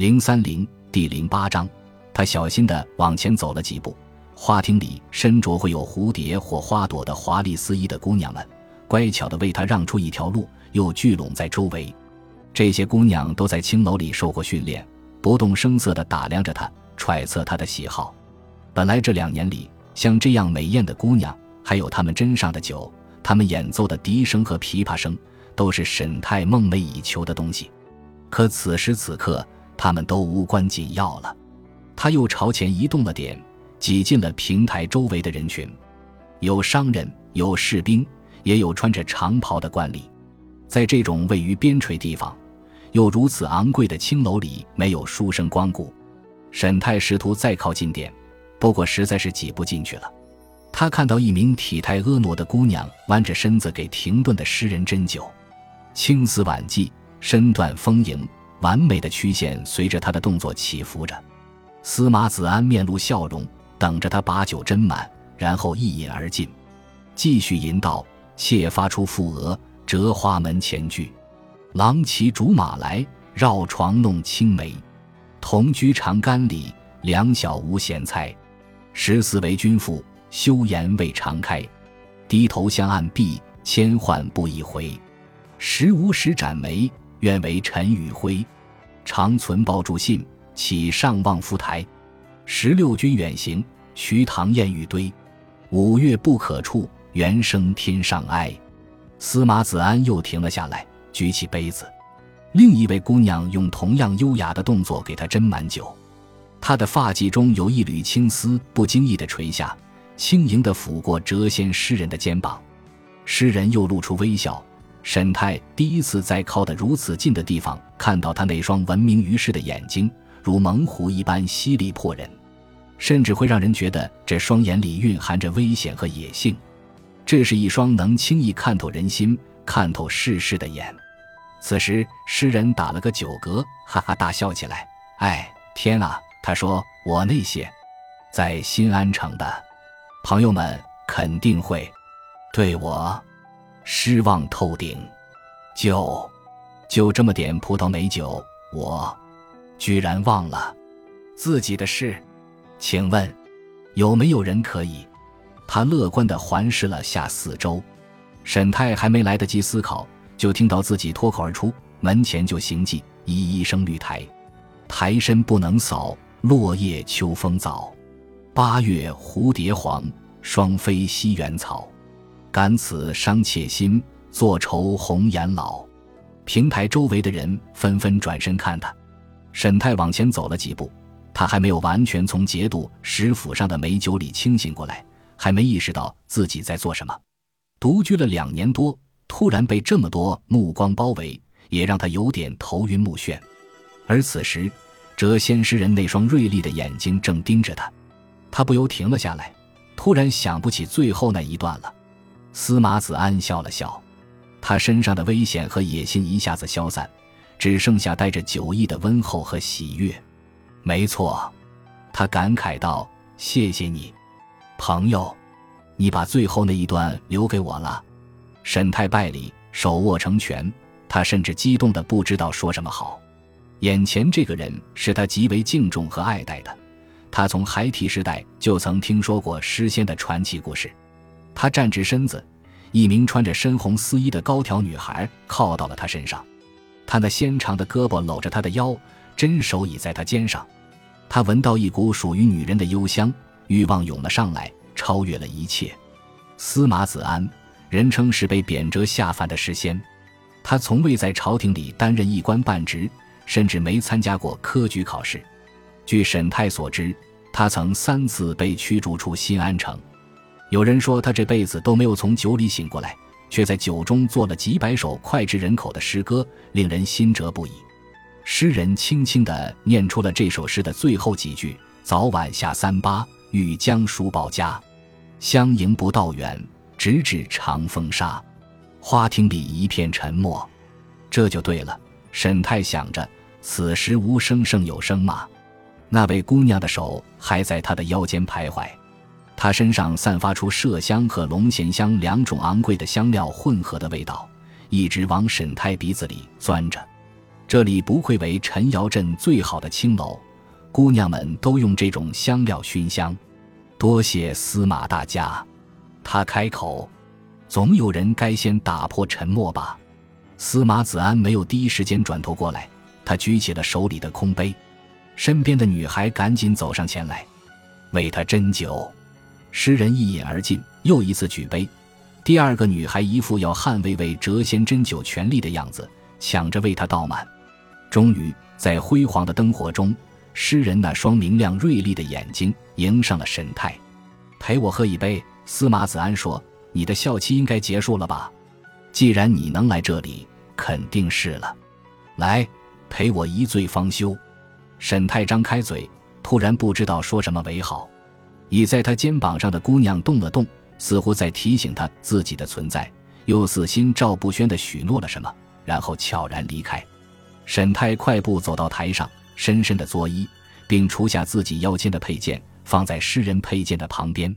零三零第零八章，他小心地往前走了几步。花厅里身着会有蝴蝶或花朵的华丽丝衣的姑娘们，乖巧地为他让出一条路，又聚拢在周围。这些姑娘都在青楼里受过训练，不动声色地打量着他，揣测他的喜好。本来这两年里，像这样美艳的姑娘，还有他们斟上的酒，他们演奏的笛声和琵琶声，都是沈太梦寐以求的东西。可此时此刻，他们都无关紧要了，他又朝前移动了点，挤进了平台周围的人群，有商人，有士兵，也有穿着长袍的官吏。在这种位于边陲地方，又如此昂贵的青楼里，没有书生光顾。沈泰试图再靠近点，不过实在是挤不进去了。他看到一名体态婀娜的姑娘弯着身子给停顿的诗人斟酒，青丝挽髻，身段丰盈。完美的曲线随着他的动作起伏着，司马子安面露笑容，等着他把酒斟满，然后一饮而尽。继续吟道：“妾发出覆额，折花门前剧。郎骑竹马来，绕床弄青梅。同居长干里，两小无嫌猜。十四为君妇，羞颜未尝开。低头向暗壁，千唤不一回。时无时展眉。”愿为陈与辉，长存抱柱信，起上望夫台。十六军远行，瞿塘烟雨堆。五月不可触，猿声天上哀。司马子安又停了下来，举起杯子。另一位姑娘用同样优雅的动作给他斟满酒。她的发髻中有一缕青丝，不经意的垂下，轻盈的抚过谪仙诗人的肩膀。诗人又露出微笑。沈泰第一次在靠得如此近的地方看到他那双闻名于世的眼睛，如猛虎一般犀利迫人，甚至会让人觉得这双眼里蕴含着危险和野性。这是一双能轻易看透人心、看透世事的眼。此时，诗人打了个酒嗝，哈哈大笑起来。哎，天啊！他说：“我那些在新安城的朋友们肯定会对我。”失望透顶，就就这么点葡萄美酒，我居然忘了自己的事。请问有没有人可以？他乐观地环视了下四周。沈太还没来得及思考，就听到自己脱口而出：“门前就行迹，一一生绿苔，苔深不能扫，落叶秋风早。八月蝴蝶黄，双飞西园草。”感此伤妾心，坐愁红颜老。平台周围的人纷纷转身看他。沈泰往前走了几步，他还没有完全从节度使府上的美酒里清醒过来，还没意识到自己在做什么。独居了两年多，突然被这么多目光包围，也让他有点头晕目眩。而此时，谪仙诗人那双锐利的眼睛正盯着他，他不由停了下来，突然想不起最后那一段了。司马子安笑了笑，他身上的危险和野心一下子消散，只剩下带着酒意的温厚和喜悦。没错，他感慨道：“谢谢你，朋友，你把最后那一段留给我了。”沈太拜礼，手握成拳，他甚至激动的不知道说什么好。眼前这个人是他极为敬重和爱戴的，他从孩提时代就曾听说过诗仙的传奇故事。他站直身子，一名穿着深红丝衣的高挑女孩靠到了他身上，他那纤长的胳膊搂着他的腰，真手倚在他肩上。他闻到一股属于女人的幽香，欲望涌了上来，超越了一切。司马子安，人称是被贬谪下凡的诗仙，他从未在朝廷里担任一官半职，甚至没参加过科举考试。据沈泰所知，他曾三次被驱逐出新安城。有人说他这辈子都没有从酒里醒过来，却在酒中做了几百首脍炙人口的诗歌，令人心折不已。诗人轻轻地念出了这首诗的最后几句：“早晚下三巴，欲将书报家。相迎不道远，直至长风沙。”花厅里一片沉默。这就对了。沈太想着，此时无声胜有声嘛。那位姑娘的手还在他的腰间徘徊。他身上散发出麝香和龙涎香两种昂贵的香料混合的味道，一直往沈太鼻子里钻着。这里不愧为陈窑镇最好的青楼，姑娘们都用这种香料熏香。多谢司马大家。他开口，总有人该先打破沉默吧。司马子安没有第一时间转头过来，他举起了手里的空杯，身边的女孩赶紧走上前来，为他斟酒。诗人一饮而尽，又一次举杯。第二个女孩一副要捍卫为谪仙斟酒权利的样子，抢着为他倒满。终于，在辉煌的灯火中，诗人那双明亮锐利的眼睛迎上了沈泰。陪我喝一杯，司马子安说：“你的校期应该结束了吧？既然你能来这里，肯定是了。来，陪我一醉方休。”沈泰张开嘴，突然不知道说什么为好。倚在他肩膀上的姑娘动了动。似乎在提醒他自己的存在，又似心照不宣地许诺了什么，然后悄然离开。沈泰快步走到台上，深深的作揖，并除下自己腰间的佩剑，放在诗人佩剑的旁边。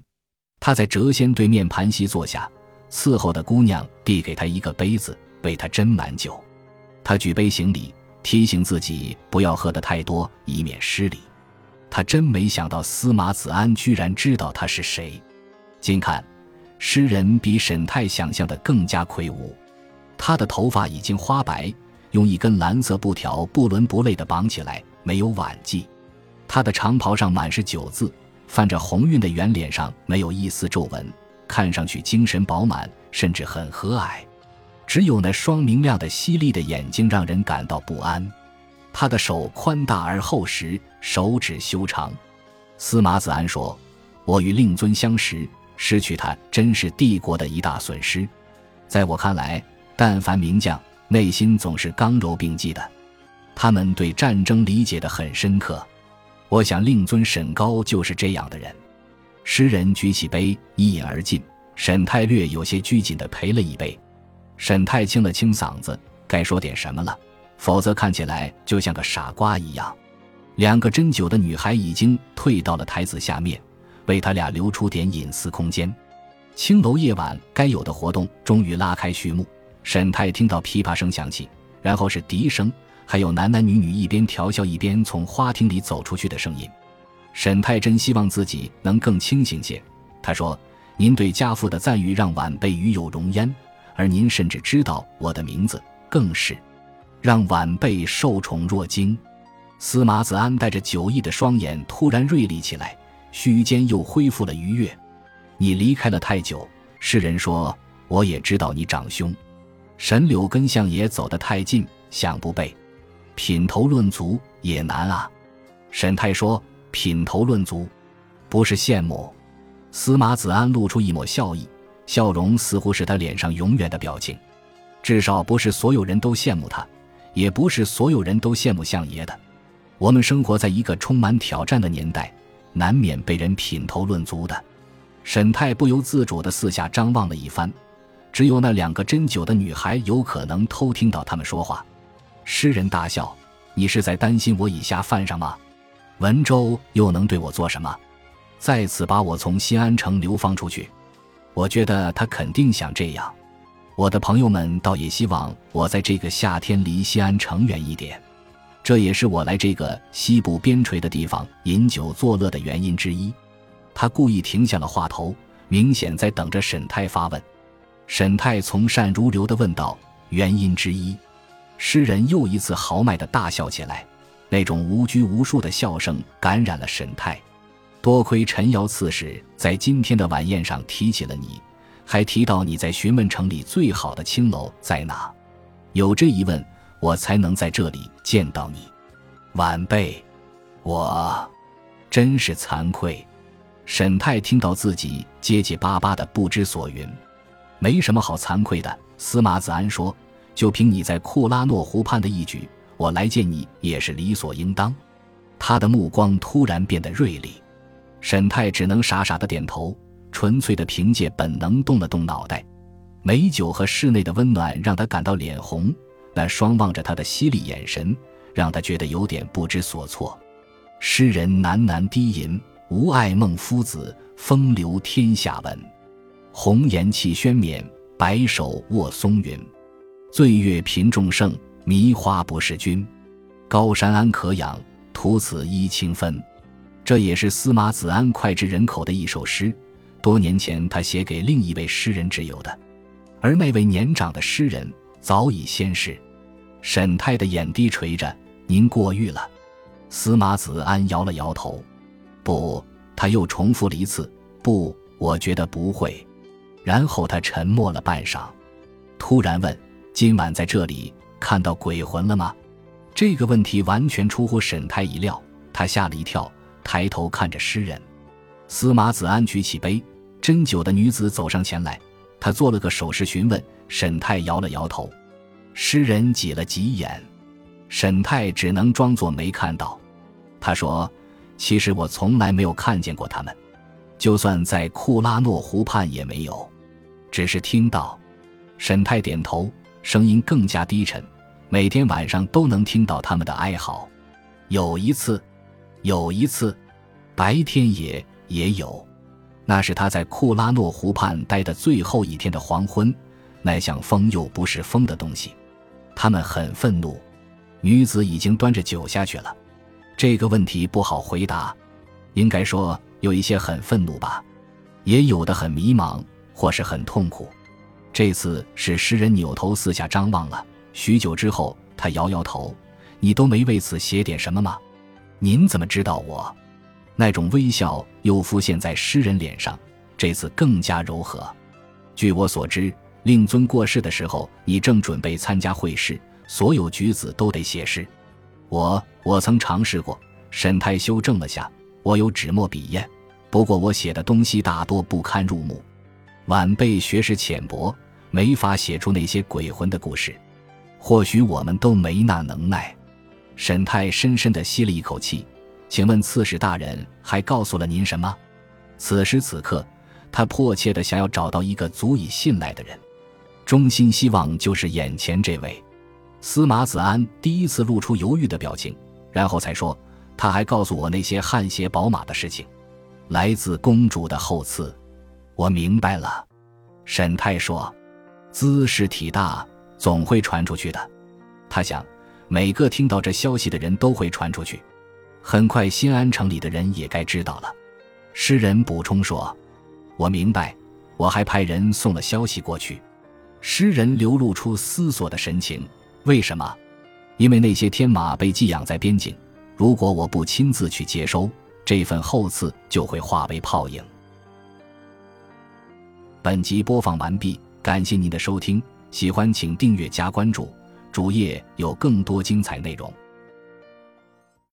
他在谪仙对面盘膝坐下，伺候的姑娘递给他一个杯子，为他斟满酒。他举杯行礼，提醒自己不要喝得太多，以免失礼。他真没想到司马子安居然知道他是谁。近看。诗人比沈泰想象的更加魁梧，他的头发已经花白，用一根蓝色布条不伦不类地绑起来，没有挽髻。他的长袍上满是酒渍，泛着红晕的圆脸上没有一丝皱纹，看上去精神饱满，甚至很和蔼。只有那双明亮的、犀利的眼睛让人感到不安。他的手宽大而厚实，手指修长。司马子安说：“我与令尊相识。”失去他真是帝国的一大损失，在我看来，但凡名将，内心总是刚柔并济的，他们对战争理解的很深刻。我想令尊沈高就是这样的人。诗人举起杯一饮而尽，沈泰略有些拘谨地陪了一杯。沈泰清了清嗓子，该说点什么了，否则看起来就像个傻瓜一样。两个斟酒的女孩已经退到了台子下面。为他俩留出点隐私空间。青楼夜晚该有的活动终于拉开序幕。沈泰听到琵琶声响起，然后是笛声，还有男男女女一边调笑一边从花厅里走出去的声音。沈泰真希望自己能更清醒些。他说：“您对家父的赞誉让晚辈与有荣焉，而您甚至知道我的名字，更是让晚辈受宠若惊。”司马子安带着酒意的双眼突然锐利起来。须臾间又恢复了愉悦。你离开了太久，世人说我也知道你长兄。沈柳跟相爷走得太近，想不背，品头论足也难啊。沈太说：“品头论足，不是羡慕。”司马子安露出一抹笑意，笑容似乎是他脸上永远的表情。至少不是所有人都羡慕他，也不是所有人都羡慕相爷的。我们生活在一个充满挑战的年代。难免被人品头论足的，沈泰不由自主地四下张望了一番，只有那两个斟酒的女孩有可能偷听到他们说话。诗人大笑：“你是在担心我以下犯上吗？文州又能对我做什么？再次把我从新安城流放出去？我觉得他肯定想这样。我的朋友们倒也希望我在这个夏天离西安城远一点。”这也是我来这个西部边陲的地方饮酒作乐的原因之一。他故意停下了话头，明显在等着沈泰发问。沈泰从善如流地问道：“原因之一。”诗人又一次豪迈地大笑起来，那种无拘无束的笑声感染了沈泰。多亏陈瑶刺史在今天的晚宴上提起了你，还提到你在询问城里最好的青楼在哪。有这一问。我才能在这里见到你，晚辈，我真是惭愧。沈泰听到自己结结巴巴的不知所云，没什么好惭愧的。司马子安说：“就凭你在库拉诺湖畔的一举，我来见你也是理所应当。”他的目光突然变得锐利，沈泰只能傻傻的点头，纯粹的凭借本能动了动脑袋。美酒和室内的温暖让他感到脸红。那双望着他的犀利眼神，让他觉得有点不知所措。诗人喃喃低吟：“吾爱孟夫子，风流天下闻。红颜弃轩冕，白首卧松云。醉月频众盛，迷花不是君，高山安可养，徒此揖清芬。这也是司马子安脍炙人口的一首诗，多年前他写给另一位诗人挚友的，而那位年长的诗人早已仙逝。沈泰的眼低垂着，您过誉了。司马子安摇了摇头，不，他又重复了一次，不，我觉得不会。然后他沉默了半晌，突然问：“今晚在这里看到鬼魂了吗？”这个问题完全出乎沈泰意料，他吓了一跳。抬头看着诗人，司马子安举起杯，斟酒的女子走上前来，她做了个手势询问。沈泰摇了摇头，诗人挤了挤眼，沈泰只能装作没看到。他说：“其实我从来没有看见过他们，就算在库拉诺湖畔也没有，只是听到。”沈泰点头，声音更加低沉。每天晚上都能听到他们的哀嚎。有一次。有一次，白天也也有，那是他在库拉诺湖畔待的最后一天的黄昏，那像风又不是风的东西，他们很愤怒。女子已经端着酒下去了，这个问题不好回答，应该说有一些很愤怒吧，也有的很迷茫或是很痛苦。这次是诗人扭头四下张望了许久之后，他摇摇头：“你都没为此写点什么吗？”您怎么知道我？那种微笑又浮现在诗人脸上，这次更加柔和。据我所知，令尊过世的时候，你正准备参加会试，所有举子都得写诗。我我曾尝试过。沈泰修正了下，我有纸墨笔砚，不过我写的东西大多不堪入目。晚辈学识浅薄，没法写出那些鬼魂的故事。或许我们都没那能耐。沈泰深深地吸了一口气，请问刺史大人还告诉了您什么？此时此刻，他迫切地想要找到一个足以信赖的人，衷心希望就是眼前这位。司马子安第一次露出犹豫的表情，然后才说：“他还告诉我那些汗血宝马的事情，来自公主的后赐。”我明白了，沈泰说：“姿势体大，总会传出去的。”他想。每个听到这消息的人都会传出去，很快新安城里的人也该知道了。诗人补充说：“我明白，我还派人送了消息过去。”诗人流露出思索的神情。为什么？因为那些天马被寄养在边境，如果我不亲自去接收，这份厚赐就会化为泡影。本集播放完毕，感谢您的收听，喜欢请订阅加关注。主页有更多精彩内容。